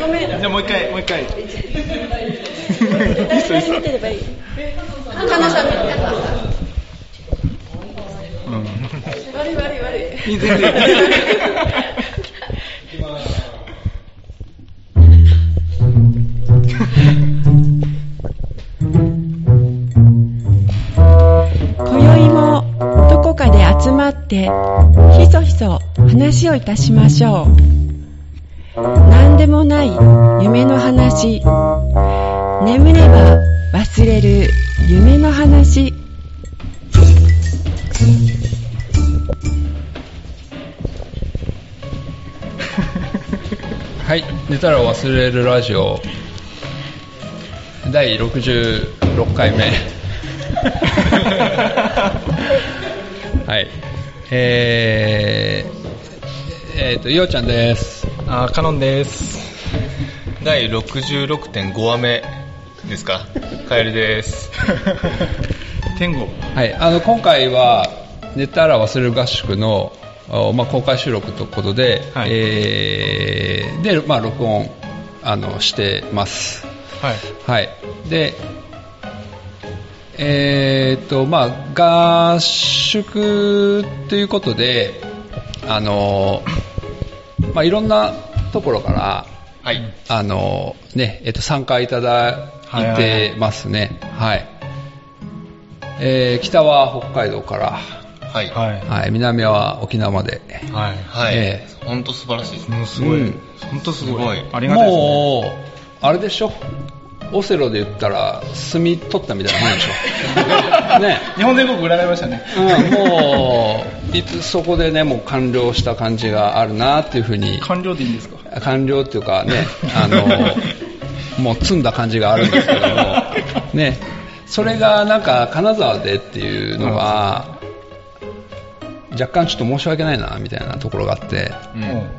ごめん。じゃあもう一回、もう一回。いいっすいいっす見てればいい。花さん見てうん。悪い悪い悪い。い。今宵もどこかで集まってひそひそ話をいたしましょう何でもない夢の話眠れば忘れる夢の話寝たら忘れるラジオ。第66回目。はい。えー、えー、とようちゃんです。あー、カノンです。第66.5話目ですか？カエルです。天狗。はい、あの今回は寝たら忘れる合宿の、おまあ、公開収録ということで、はいえーで、まあ、録音あのしてますはい。はい。で、えーっと、まあ、合宿ということで、あの、まあ、いろんなところから、はいあの、ね、えっと、参加いただいてますね。はい。えー北は北海道から、はいはい。はい、南は沖縄まで。はい。はい、え本当素晴らしいですねもうすごい。うん本当すごい。すごいありがたいですね。もう、あれでしょ？オセロで言ったら、墨取ったみたいなもんでしょ？ね。日本全国占いましたね。うん、もう、いつそこでね、もう完了した感じがあるなっていうふうに、完了でいいんですか？完了っていうかね、あの、もう積んだ感じがあるんですけども、ね、それがなんか金沢でっていうのが、若干ちょっと申し訳ないな、みたいなところがあって、うんも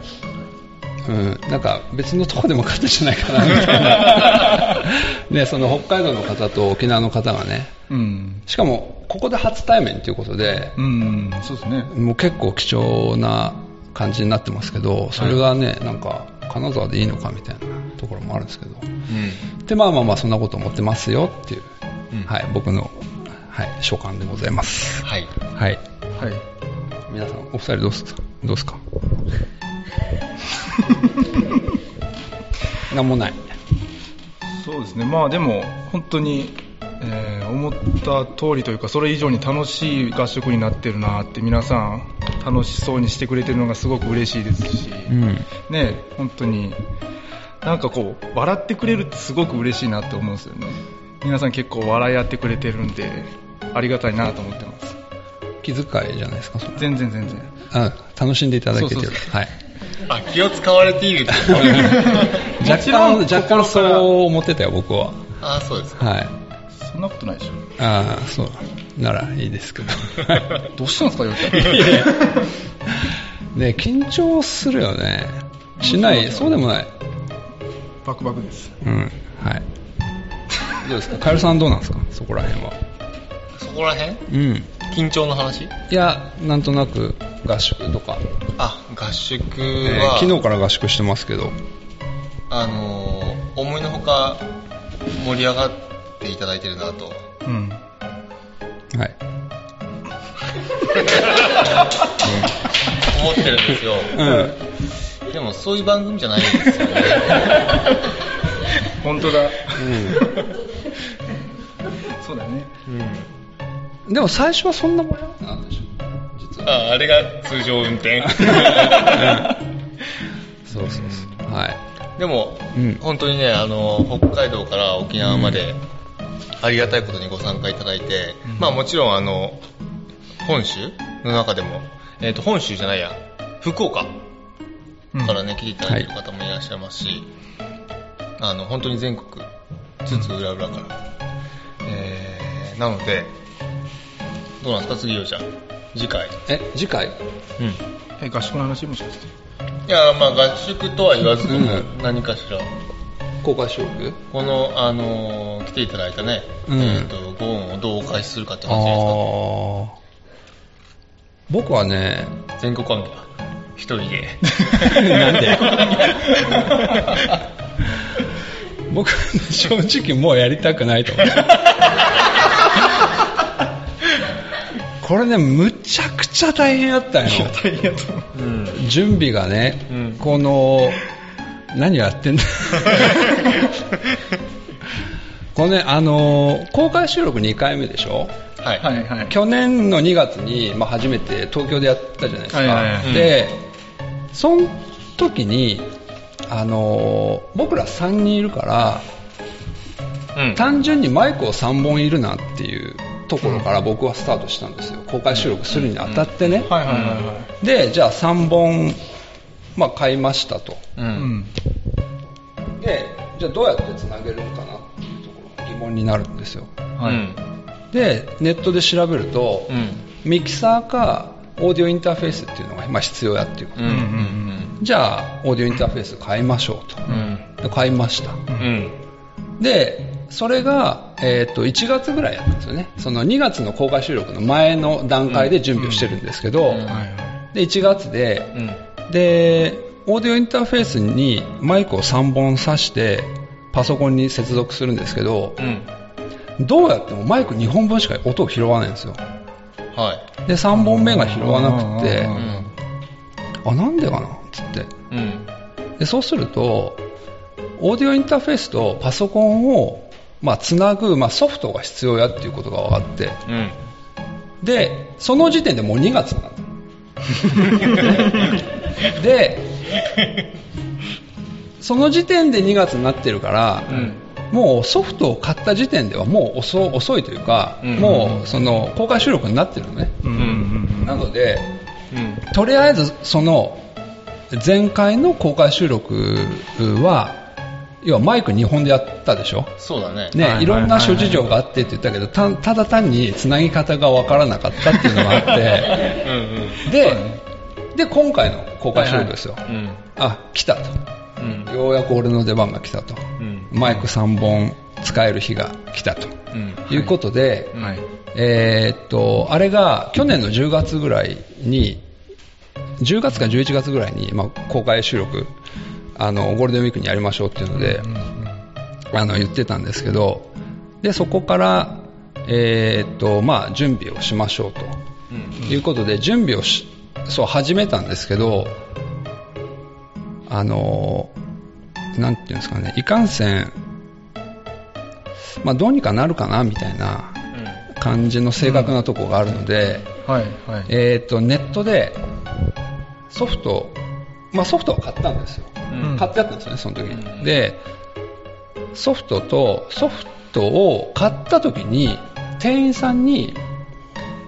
うん、なんか別のとこでも勝ったんじゃないかな、みたいな。ね、その北海道の方と沖縄の方がね、う。うん。しかもここで初対面ということで、うん、そうですね。もう結構貴重な感じになってますけど、それがね、なんか、金沢でいいのかみたいなところもあるんですけど。うんで、まあまあまあ、そんなこと思ってますよっていう、うんはい、僕の、はい、所感でございます。はいはい。はい。皆さん、お二人どうすかどうすか？なんもない。そうですね。まあでも、本当に、えー思った通りというか、それ以上に楽しい合宿になってるなって、皆さん楽しそうにしてくれてるのがすごく嬉しいですし、うん。ね、本当に、なんかこう、笑ってくれるってすごく嬉しいなって思うんですよね。皆さん結構笑い合ってくれてるんで、ありがたいなと思ってます。気遣いじゃないですか、それ。全然全然。あ楽しんでいただけてる。そうそうはい。あ気を使われているってこと 若干、若干そう思ってたよ、僕は。あそうですかはい。そんなことないでしょ。ああ、そう。ならいいですけど。どうしたんですか、よっちゃん。ね緊張するよね。しない、そうでもない。バクバクです。うん。はい。どうですか？カエルさんどうなんですか？そこら辺は。そこら辺？うん。緊張の話？いや、なんとなく合宿とか。あ合宿えーは、昨日から合宿してますけど。あのー思いのほか盛り上がっていただいてるなとうん。はい。思ってるんですよ、うん。でもそういう番組じゃないんですよね 本当だ。うそうだね。ん。でも最初はそんな盛り上がってなかったでしょ実は。ああれが通常運転 そうそうそう。はい。でも、うん本当にねあの北海道から沖縄まで、ありがたいことにご参加いただいて、まあもちろんあの本州の中でも、えー、と本州じゃないや福岡うんからね、来ていただいてる方もいらっしゃいますし、あの本当に全国津々浦々から、えーなのでどうなんですか？次よちゃん。次回。え、次回？うん。え、合宿の話もしかして。いや、まあ合宿とは言わずともうん。何かしら、公開収録この、あのー来ていただいたね、うん。えっ、と、ご恩をどうお返しするかってあ話じゃないですか？ー。僕はね、全国関係は。一人で。なんで？僕、正直もうやりたくないと思う。これね、むちゃくちゃ大変やったんよ。うん。準備がね、うんこの、何やってんだ これね、あのー公開収録2回目でしょ？はい。はいはい。去年の2月に、まあ、初めて東京でやったじゃないですか、はいはいはいでその時に、あのー僕ら3人いるからうん。単純にマイクを3本いるなっていうところから僕はスタートしたんですよ公開収録するにあたってね。でじゃあ3本、まあ、買いましたとう。うんん。でじゃあどうやってつなげるのかなっていうところが疑問になるんですよはい。うん。でネットで調べると、うん。ミキサーかオーディオインターフェースっていうのが、まあ、必要やっていうことうん。ううんん。じゃあオーディオインターフェース買いましょうと、うん。で買いましたうん。でそれが、えー、と1月ぐらいやったんですよねその2月の公開収録の前の段階で準備をしてるんですけど。で1月でうん。でオーディオインターフェースにマイクを3本挿してパソコンに接続するんですけどうん。どうやってもマイク2本分しか音を拾わないんですよはい。で3本目が拾わなくてうんあなんでかな？っつってうん。でそうするとオーディオインターフェースとパソコンをまあ、つなぐ、まあ、ソフトが必要やっていうことが分かってうん。でその時点でもう2月なの でその時点で2月になってるから、うん。もうソフトを買った時点ではもう遅遅いというか、うんもうその公開収録になってるのね、うんうんなのでうん。とりあえずその前回の公開収録は要はマイク2本でやったでしょ？そうだね。ね、はいいろんな諸事情があってって言ったけどたただ単につなぎ方がわからなかったっていうのがあってうん でで今回の公開収録ですよ、うん。うん。あ来たとうん。ようやく俺の出番が来たとうん。マイク3本使える日が来たとうん。いうことで。えーっとあれが去年の10月ぐらいに10月か11月ぐらいに、まあ、公開収録あのゴールデンウィークにやりましょうっていうので、あの言ってたんですけどでそこから、えーっとまあ、準備をしましょうとうん。いうことで準備をしそう始めたんですけどあのなんていうんですかねいかんせん、まあ、どうにかなるかなみたいな感じの正確なとこがあるので。えとネットでソフト、まあ、ソフトは買ったんですようん。買ってあったんですよねその時に、うんでソフトとソフトを買った時に店員さんに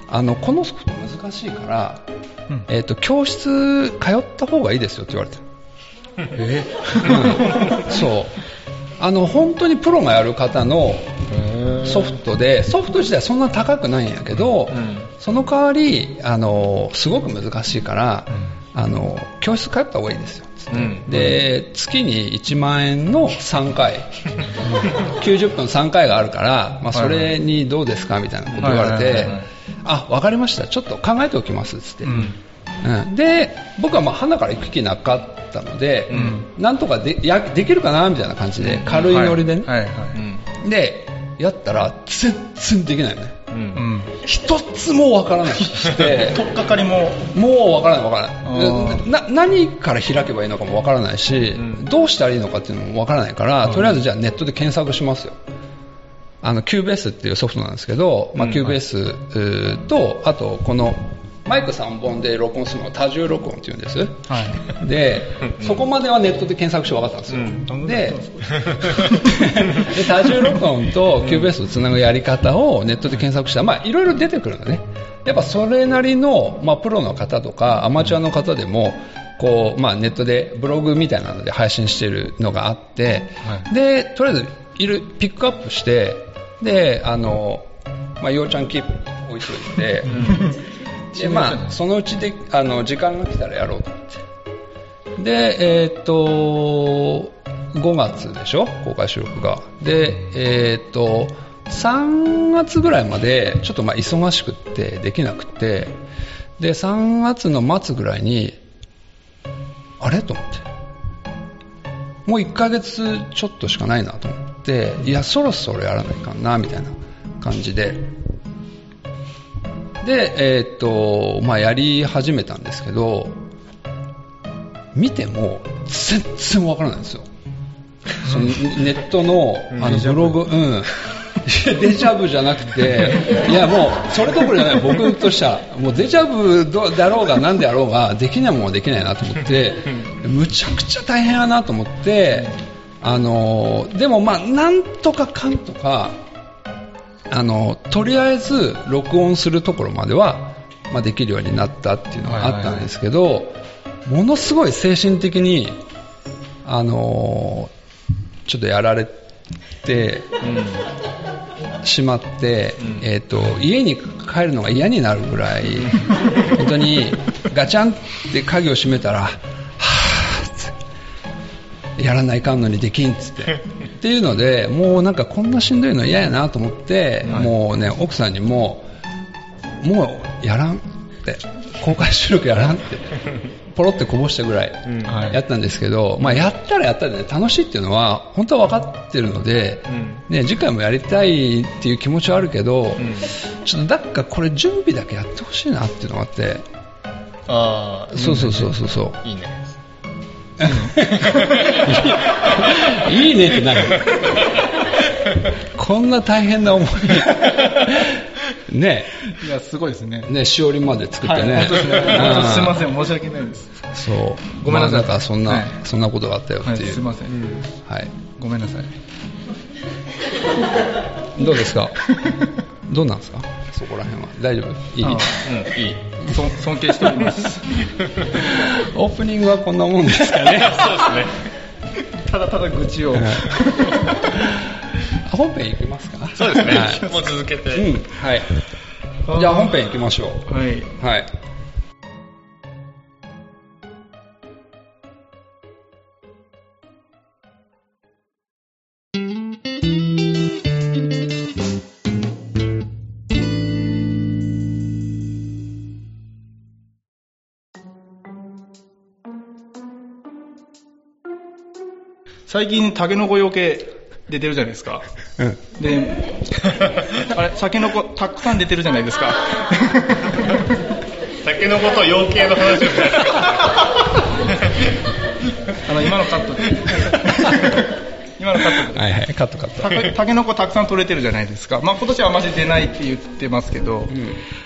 あのこのソフト難しいから、うん。えー、と教室通った方がいいですよって言われてえ？うん。そう。あの本当にプロがやる方のソフトでソフト自体そんな高くないんやけど、うん。その代わりあのすごく難しいから、あの教室通った方がいいですよ。うん。で月に1万円の3回。90分3回があるから、まあ、それにどうですかみたいなこと言われてあ分かりました。ちょっと考えておきますっつって、うん。うん。で僕はまあ花から行く気なかったので、うん。なんとかでやできるかなみたいな感じで軽いノリでね。でやったら全然できないのね。う。うんん。一つもわからない。して取っかかりも、もうわからないわからあない。な何から開けばいいのかもわからないし、うん。どうしたらいいのかっていうのもわからないから、うん。とりあえずじゃあネットで検索しますよ。あの Cubase っていうソフトなんですけど、まあ、うん。 Cubase とあとこのマイク3本で録音するのを多重録音っていうんですはい。で、そこまではネットで検索して分かったんですよ。うんで で、多重録音と Cubase をつなぐやり方をネットで検索したら、まあ、いろいろ出てくるのね。やっぱそれなりの、まあ、プロの方とかアマチュアの方でも、こう、まあ、ネットでブログみたいなので配信してるのがあって、はいで、とりあえず、いる、ピックアップして、で、あの、まあ、ようちゃんキープに置いといて、でまあ、そのうちであの時間が来たらやろうと思ってで、えーっと、5月でしょ？公開収録が。で、えーっと、3月ぐらいまでちょっとまあ忙しくってできなくて、で、3月の末ぐらいに、あれ？と思って。もう1ヶ月ちょっとしかないなと思って、いや、そろそろやらないかんな、みたいな感じで。で、えーっと、まあ、やり始めたんですけど、見ても全然わからないんですよ。そのネットのあのブログ、うん。デジャブじゃなくて、いやもう、それどころじゃない、僕としては、もうデジャブどだろうが何であろうが、できないもんはできないなと思って、むちゃくちゃ大変やなと思って、あのでもまあ、なんとかかんとか、あのとりあえず録音するところまでは、まあ、できるようになったっていうのがあったんですけど、ものすごい精神的に、あのちょっとやられてしまって、えー、と家に帰るのが嫌になるぐらい本当にガチャンって鍵を閉めたらやらないかんのにできんっつってっていうのでもうなんかこんなしんどいの嫌やなと思って、もうね奥さんにももうやらんって公開収録やらんって ポロってこぼしたぐらいはい。やったんですけど、まあ、やったらやったで、ね、楽しいっていうのは本当は分かってるので、ね、次回もやりたいっていう気持ちはあるけど、ちょっとなんかこれ準備だけやってほしいなっていうのがあって、ああ、そうそうそうそうそう。いいね。いいねって何こんな大変な思い。ねいや、すごいですね。ね、しおりまで作ってね。はい、すません、申し訳ないです。そう。ごめんなさいまあなんかそんな、はいそんなことがあったよはい、っていう。すいません。はい。ごめんなさい。どうですか？どうなんですか？そこら辺は。大丈夫？いい？あうん、いい。そ尊敬しております。オープニングはこんなもんですかね。そうですね。ただただ愚痴を。はい本編行きますか？そうですね。はいもう続けて。うん。はい。じゃあ本編行きましょう。はい。はい。最近、タケノコよけ出てるじゃないですか。うん。で、あれ、タケノコたくさん出てるじゃないですか。タケノコと養鶏の話をしない あの、今のカットで。今のカットで。はいはい、カットカット。タケノコたくさん取れてるじゃないですか。まあ今年はあまり出ないって言ってますけど、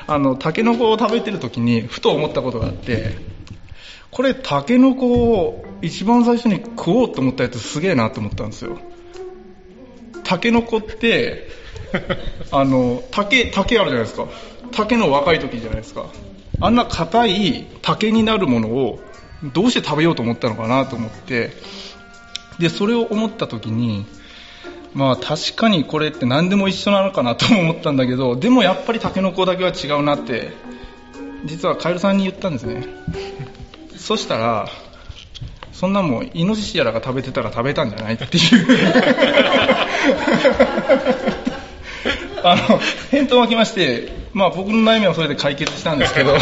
あの、タケノコを食べてる時にふと思ったことがあって、これタケノコを一番最初に食おうと思ったやつすげえなと思ったんですよ。タケノコって、あの、竹、竹あるじゃないですか。竹の若い時じゃないですか。あんな硬い竹になるものをどうして食べようと思ったのかなと思って、で、それを思った時に、まあ確かにこれって何でも一緒なのかなとも思ったんだけど、でもやっぱりタケノコだけは違うなって、実はカエルさんに言ったんですね。そしたら、そんなもん、イノシシやらが食べてたら食べたんじゃないっていう。あの、返答が来まして、まあ僕の悩みはそれで解決したんですけど、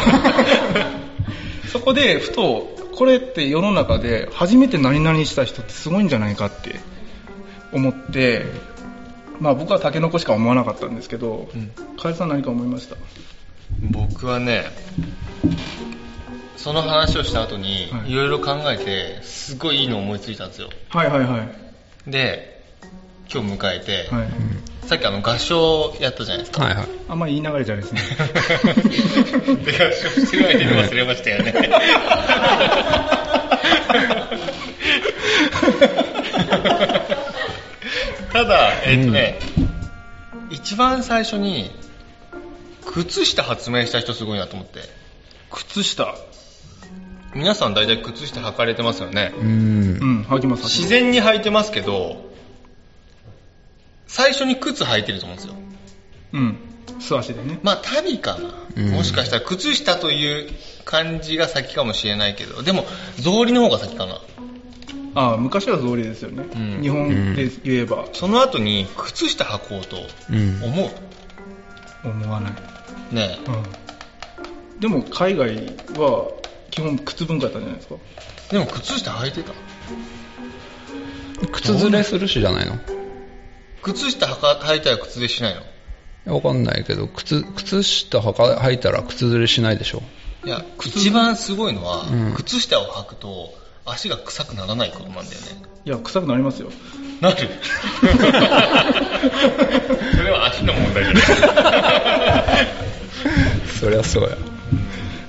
そこでふと、これって世の中で初めて何々した人ってすごいんじゃないかって思って、まあ僕はタケノコしか思わなかったんですけど、カエルさん何か思いました？僕はね、その話をした後には、いいろいろ考えて、すごいいいの思いついたんですよ。はいはいはい。で、今日迎えて、はい。さっきあの合唱やったじゃないですか。はいはい。あんまり言い流れじゃないですね。で合唱してる間に忘れましたよね。ただ、えっ、とね、一番最初に、靴下発明した人すごいなと思って。靴下。皆さん大体靴下履かれてますよね。うんう。ん、履きます。自然に履いてますけど、最初に靴履いてると思うんですよ。うん。素足でね。まあ、足袋かな、うんもしかしたら靴下という感じが先かもしれないけど、でも、草履の方が先かな。ああ、昔は草履ですよね。うん日本で言えば、その後に靴下履こうとうん。思う？思わない。ねうん。でも、海外は基本靴文化だったんじゃないですか。でも靴下履いてた靴ずれするしじゃないの？靴下履か履いたら靴でしないの？わかんないけど、靴、靴下履か履いたら靴ずれしないでしょ。いや、一番すごいのは、うん靴下を履くと足が臭くならないことなんだよね。いや、臭くなりますよ。なる それは足の問題じゃない。そりゃそうや。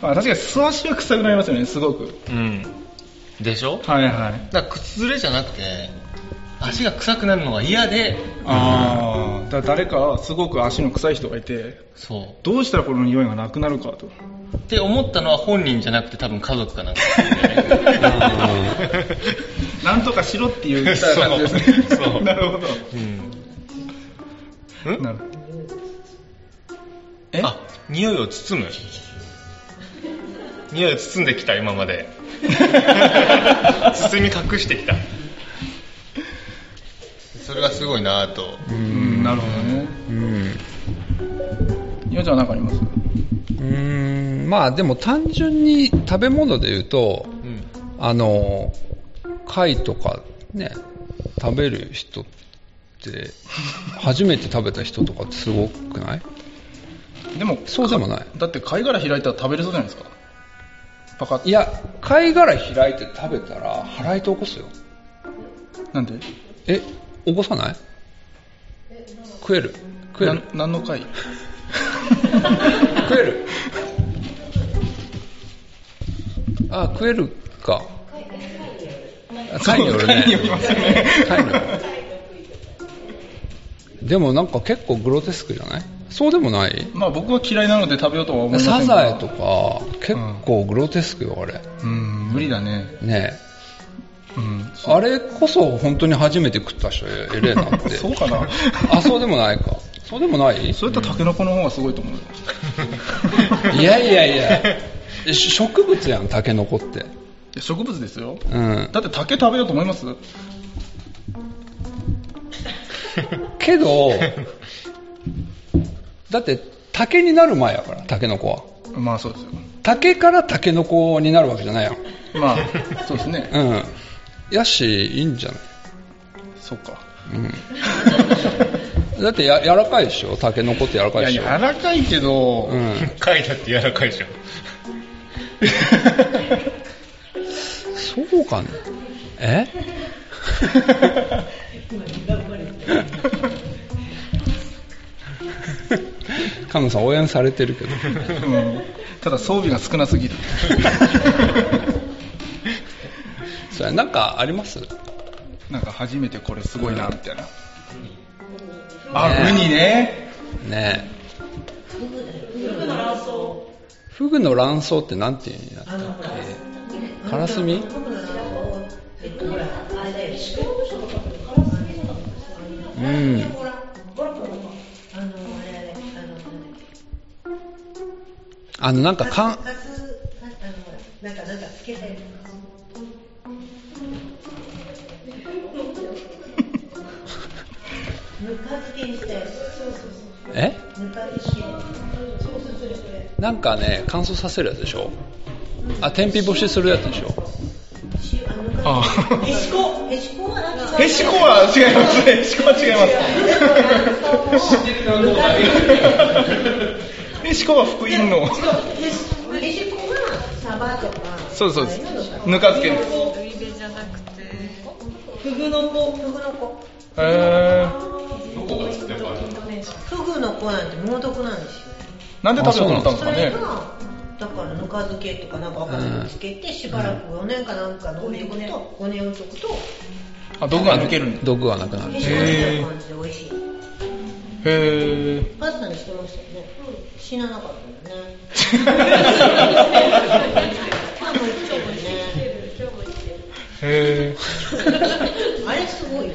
あ確かに素足は臭くなりますよね、すごく。うん。でしょ？はいはい。だから靴ずれじゃなくて、足が臭くなるのが嫌で、ああ、だから誰かすごく足の臭い人がいて、そう。どうしたらこの匂いがなくなるかと。って思ったのは本人じゃなくて多分家族かなんかなんだよね。なんとかしろっていう感じですね。なるほど。うん。んなるえあ、匂いを包む。匂いを包んできた、今まで。包み隠してきた。それがすごいなぁと。ううん、なるほどね。うん。岩ちゃんは何かあります？うーん、まあでも単純に食べ物で言うと、うん。あの、貝とかね、食べる人って、初めて食べた人とかってすごくない？でも、そうでもない。だって貝殻開いたら食べれそうじゃないですか。パカッいや、貝殻開いて食べたら腹痛起こすよ。なんで？え、起こさない？食える。食えなる何の貝？食える。あ、食えるか。あ貝。によるね。貝によりますよね。貝によるでもなんか結構グロテスクじゃない？そうでもないまあ僕は嫌いなので食べようとは思いませんがサザエとか結構グロテスクよ、あれ。うん、無理だね。ねうん。え。あれこそ本当に初めて食った人えれえなって。そうかなあ、そうでもないか。そうでもない？それとタケノコの方がすごいと思うよ。いやいやいや、し植物やん、タケノコって。植物ですよ。うん。だって竹食べようと思います？けど、だって竹になる前やから、タケノコは。まあそうですよ。竹からタケノコになるわけじゃないやん。まあ、そうですね。うん。やし、いいんじゃない？そっか。うん。だってや柔らかいでしょ？タケノコって柔らかいでしょ？柔らかいけど、うん。貝だって柔らかいじゃん。そうかね。え？菅野さん応援されてるけど。うんただ装備が少なすぎる。それなんかあります？なんか初めてこれすごいな、みたいな。あ、ねウニね。ねえ。フグの卵巣ってなんていう意味だったっけ？カラスミ？うん。あの、なんかかん、なんか、なんかつけたりとか。ぬか漬けにして、え？ぬか漬け。なんかね、乾燥させるやつでしょ？あ、天日干しするやつでしょ？しあへしこ。へしこは違うへしこは違います。へしこは違います。へしこは福音の？へしこはサバとか。そうそうです。ぬか漬けです。フグの子。フグの子。へー。フグの子なんて猛毒なんですよ。なんで食べようと思ったんですかね？が、だからぬか漬けとかなんかわかんないけどつけて、しばらく4年かなんか置いとくと、5年置いとくと、あ、毒が抜ける。毒がなくなるへ。しこみたいな感じで美味しい。へー。パスタにしてましたよね。死ななかったよね。パンも一丁もね。へあれすごいよね。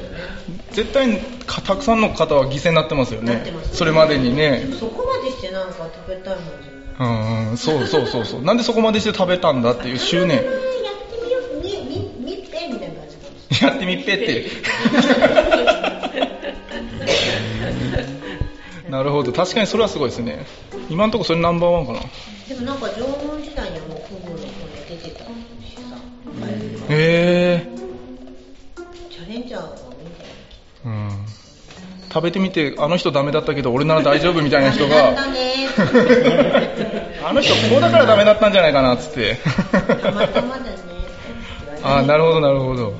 ー。絶対かたくさんの方は犠牲になってますよねなってますそれまでにねそこまでしてなんか食べたいもんじゃないうんうんそうそうそうそうなんでそこまでして食べたんだっていう執念やってみようみみみっぺみたいな感じなんですやってみっぺって なるほど。確かにそれはすごいですね。今のところそれナンバーワンかな。でもなんか縄文時代にはもうフグの骨出てた。しさへえチャレンジャーが多いんじゃない？うん。食べてみてあの人ダメだったけど俺なら大丈夫みたいな人が。あの人こうだからダメだったんじゃないかなっつって。たまたまだね。ああなるほどなるほど。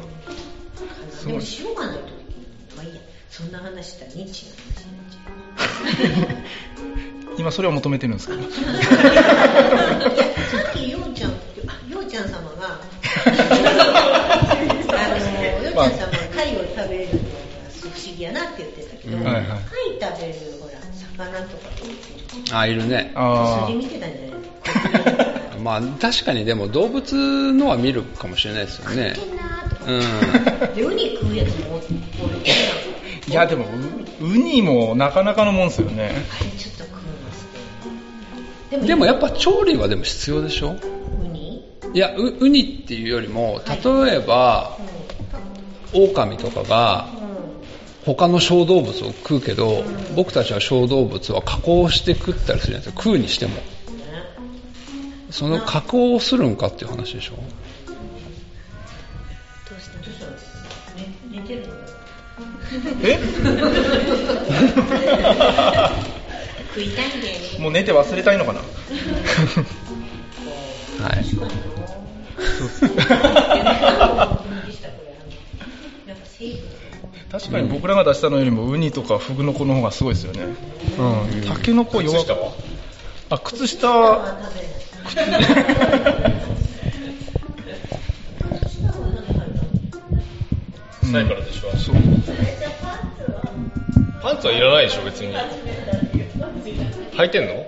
でも塩がないとまあいいや。そんな話したらニッチな 今それを求めてるんですか？いやさっきようちゃんあようちゃん様が あのようちゃん様が貝を食べるのが不思議やなって言ってたけど、うんはいはい。貝食べるほら魚とかあ、いるね。あそれ見てたんじゃない まあ、確かにでも動物のは見るかもしれないですよね。うん。でウニ食うやつもおるあいやでもウウニもなかなかのもんですよね。あれちょっと食うのしてでもやっぱ調理はでも必要でしょ？ウニ？いや、ウウニっていうよりも、例えば、狼とかがうん。うん他の小動物を食うけど、僕たちは小動物は加工して食ったりするじゃないですか。食うにしても。ね。その加工をするんかっていう話でしょ？え？食いたいんだよね。もう寝て忘れたいのかな？はい。確かに僕らが出したのよりもウニとかフグの子の方がすごいですよね。うん。タケノコ弱靴下は？あ靴下 いからでしょ、そう。パンツはいらないでしょ別に。履いてんの？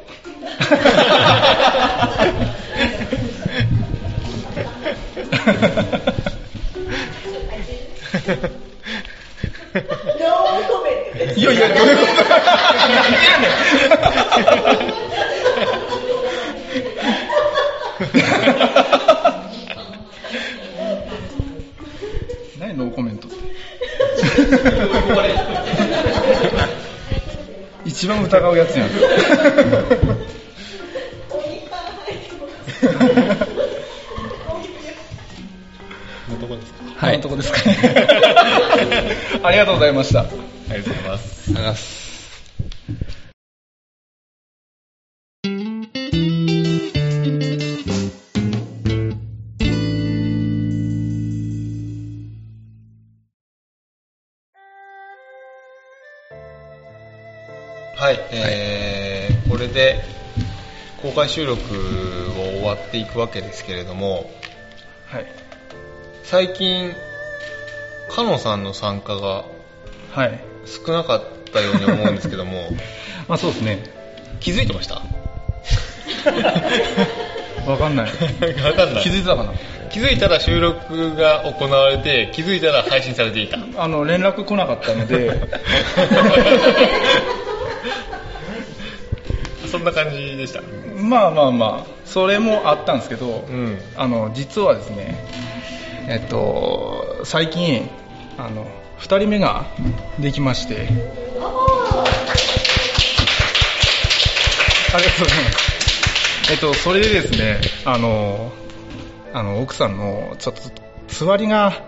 いやいやどういうこと？一番疑うやつやん。のとこですか？はい。こんなとこですかね ありがとうございましたありがとうございます公開収録を終わっていくわけですけれどもはい。最近かのさんの参加がはい。少なかったように思うんですけども まあそうですね。気づいてました？わかんない。わかんない。気づいてたかな？気づいたら収録が行われて気づいたら配信されていた。あの連絡来なかったので そんな感じでした？まあまあまあそれもあったんですけど、うん。あの実はですねえっと最近あの2人目ができまして。ありがとうございます。えっとそれでですねあのあの奥さんのちょっと座りが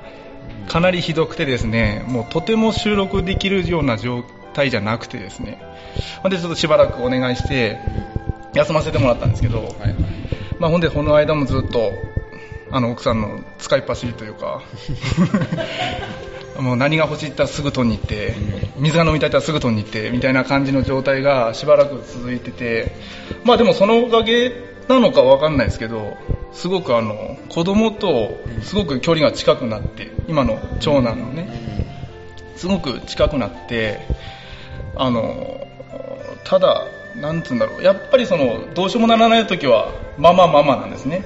かなりひどくてですねもうとても収録できるような状態じゃなくてですね。ほんでちょっとしばらくお願いして休ませてもらったんですけど、はいはい。まあ、ほんでこの間もずっとあの奥さんの使いっ走りというか もう何が欲しいったらすぐ取りに行って水が飲みたいったらすぐ取りに行ってみたいな感じの状態がしばらく続いててまあでもそのおかげなのかわかんないですけどすごくあの子供とすごく距離が近くなって今の長男のねすごく近くなってあのただなんつうんだろう。やっぱりそのどうしようもならない時はママママなんですね、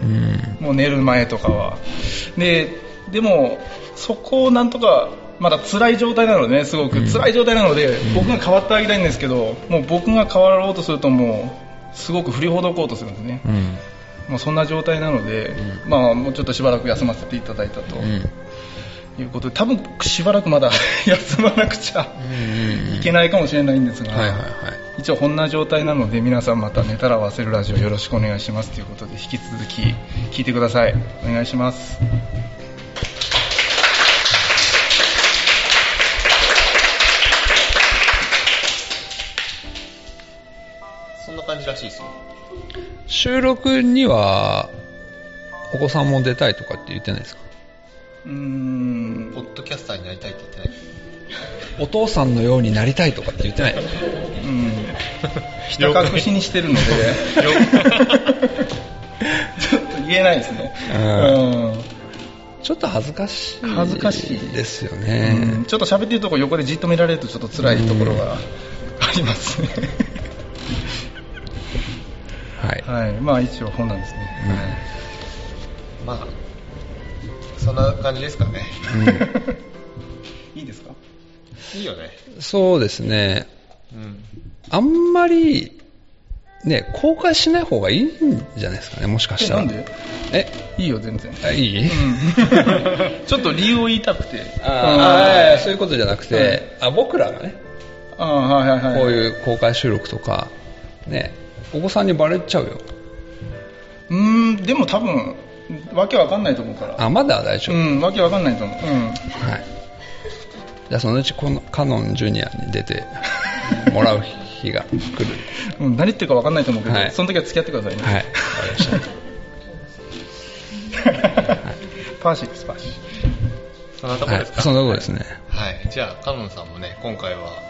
もう寝る前とかは。ででもそこをなんとかまだ辛い状態なのでね、すごく。辛い状態なので、僕が変わってあげたいんですけど、もう僕が変わろうとするともう、すごく振りほどこうとするんですね。うん。もうそんな状態なので、うん。まあもうちょっとしばらく休ませていただいたと。うん。いうことで、多分しばらくまだ休まなくちゃうんいけないかもしれないんですが、はいはいはい。一応こんな状態なので皆さんまた寝たら忘れるラジオよろしくお願いしますということで引き続き聞いてくださいお願いしますそんな感じらしいですよ。収録には、お子さんも出たいとかって言ってないですか？うーん。ポッドキャスターになりたいって言ってない。お父さんのようになりたいとかって言ってない。うん。ひた隠しにしてるので。ちょっと言えないですね。うん。うん。ちょっと恥ずかしい。恥ずかしいですようん。ね。ちょっと喋ってるとこ横でじっと見られるとちょっと辛いところがありますね。はい。はい。まあ一応本なんですね、まあ、そんな感じですかね。いいですか？いいよね。そうですね。うん。あんまり、ね、公開しない方がいいんじゃないですかね、もしかしたら。えなんで？え？いいよ全然あいい、ちょっと理由を言いたくて。ああそういうことじゃなくて、あ僕らがね、ああ、はいはいはい。こういう公開収録とか、ね、お子さんにバレちゃうよ。うーん、でも多分、わけわかんないと思うから。あ、まだ大丈夫？うん、わけわかんないと思う。うん。はい。じゃあそのうちこのカノンジュニアに出てもらう日が来る。うん、何言ってるかわかんないと思うけど、はいその時は付き合ってくださいね。はい。わかりました。パーシーです、パーシー。そんなとこはいですか、。そんなとこですね。はい。じゃあ、カノンさんもね、今回は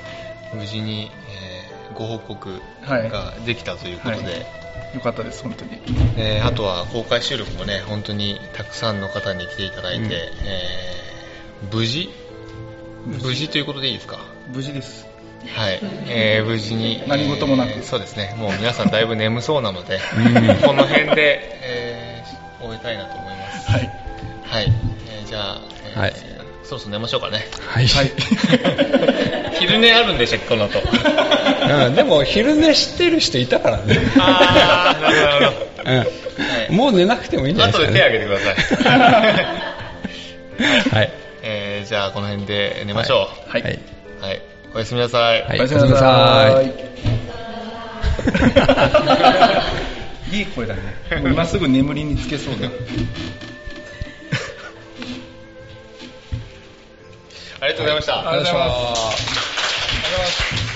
無事に、えーご報告ができたということで、はいよかったです、本当に。えーあとは公開収録もね、本当にたくさんの方に来ていただいて、うん。えー無事？無事。ということでいいですか？無事です。はい、えー無事に何事もなく。えーそうですね。もう皆さんだいぶ眠そうなので、うん。この辺で、えー終えたいなと思います。はい。はい、えーじゃあ、えーはいそろそろ寝ましょうかねはい。はい。昼寝あるんでしたっけこの後うん、でも昼寝してる人いたからね。あーなるほどうん、もう寝なくてもいいんじゃないですか、ね。で手挙げてくださいはい。えーじゃあこの辺で寝ましょうはい。はい。はい、おやすみなさい、はいおやすみなさい。いい声だね。今すぐ眠りにつけそうだ。ありがとうございましたありがとうございますありがとうございます。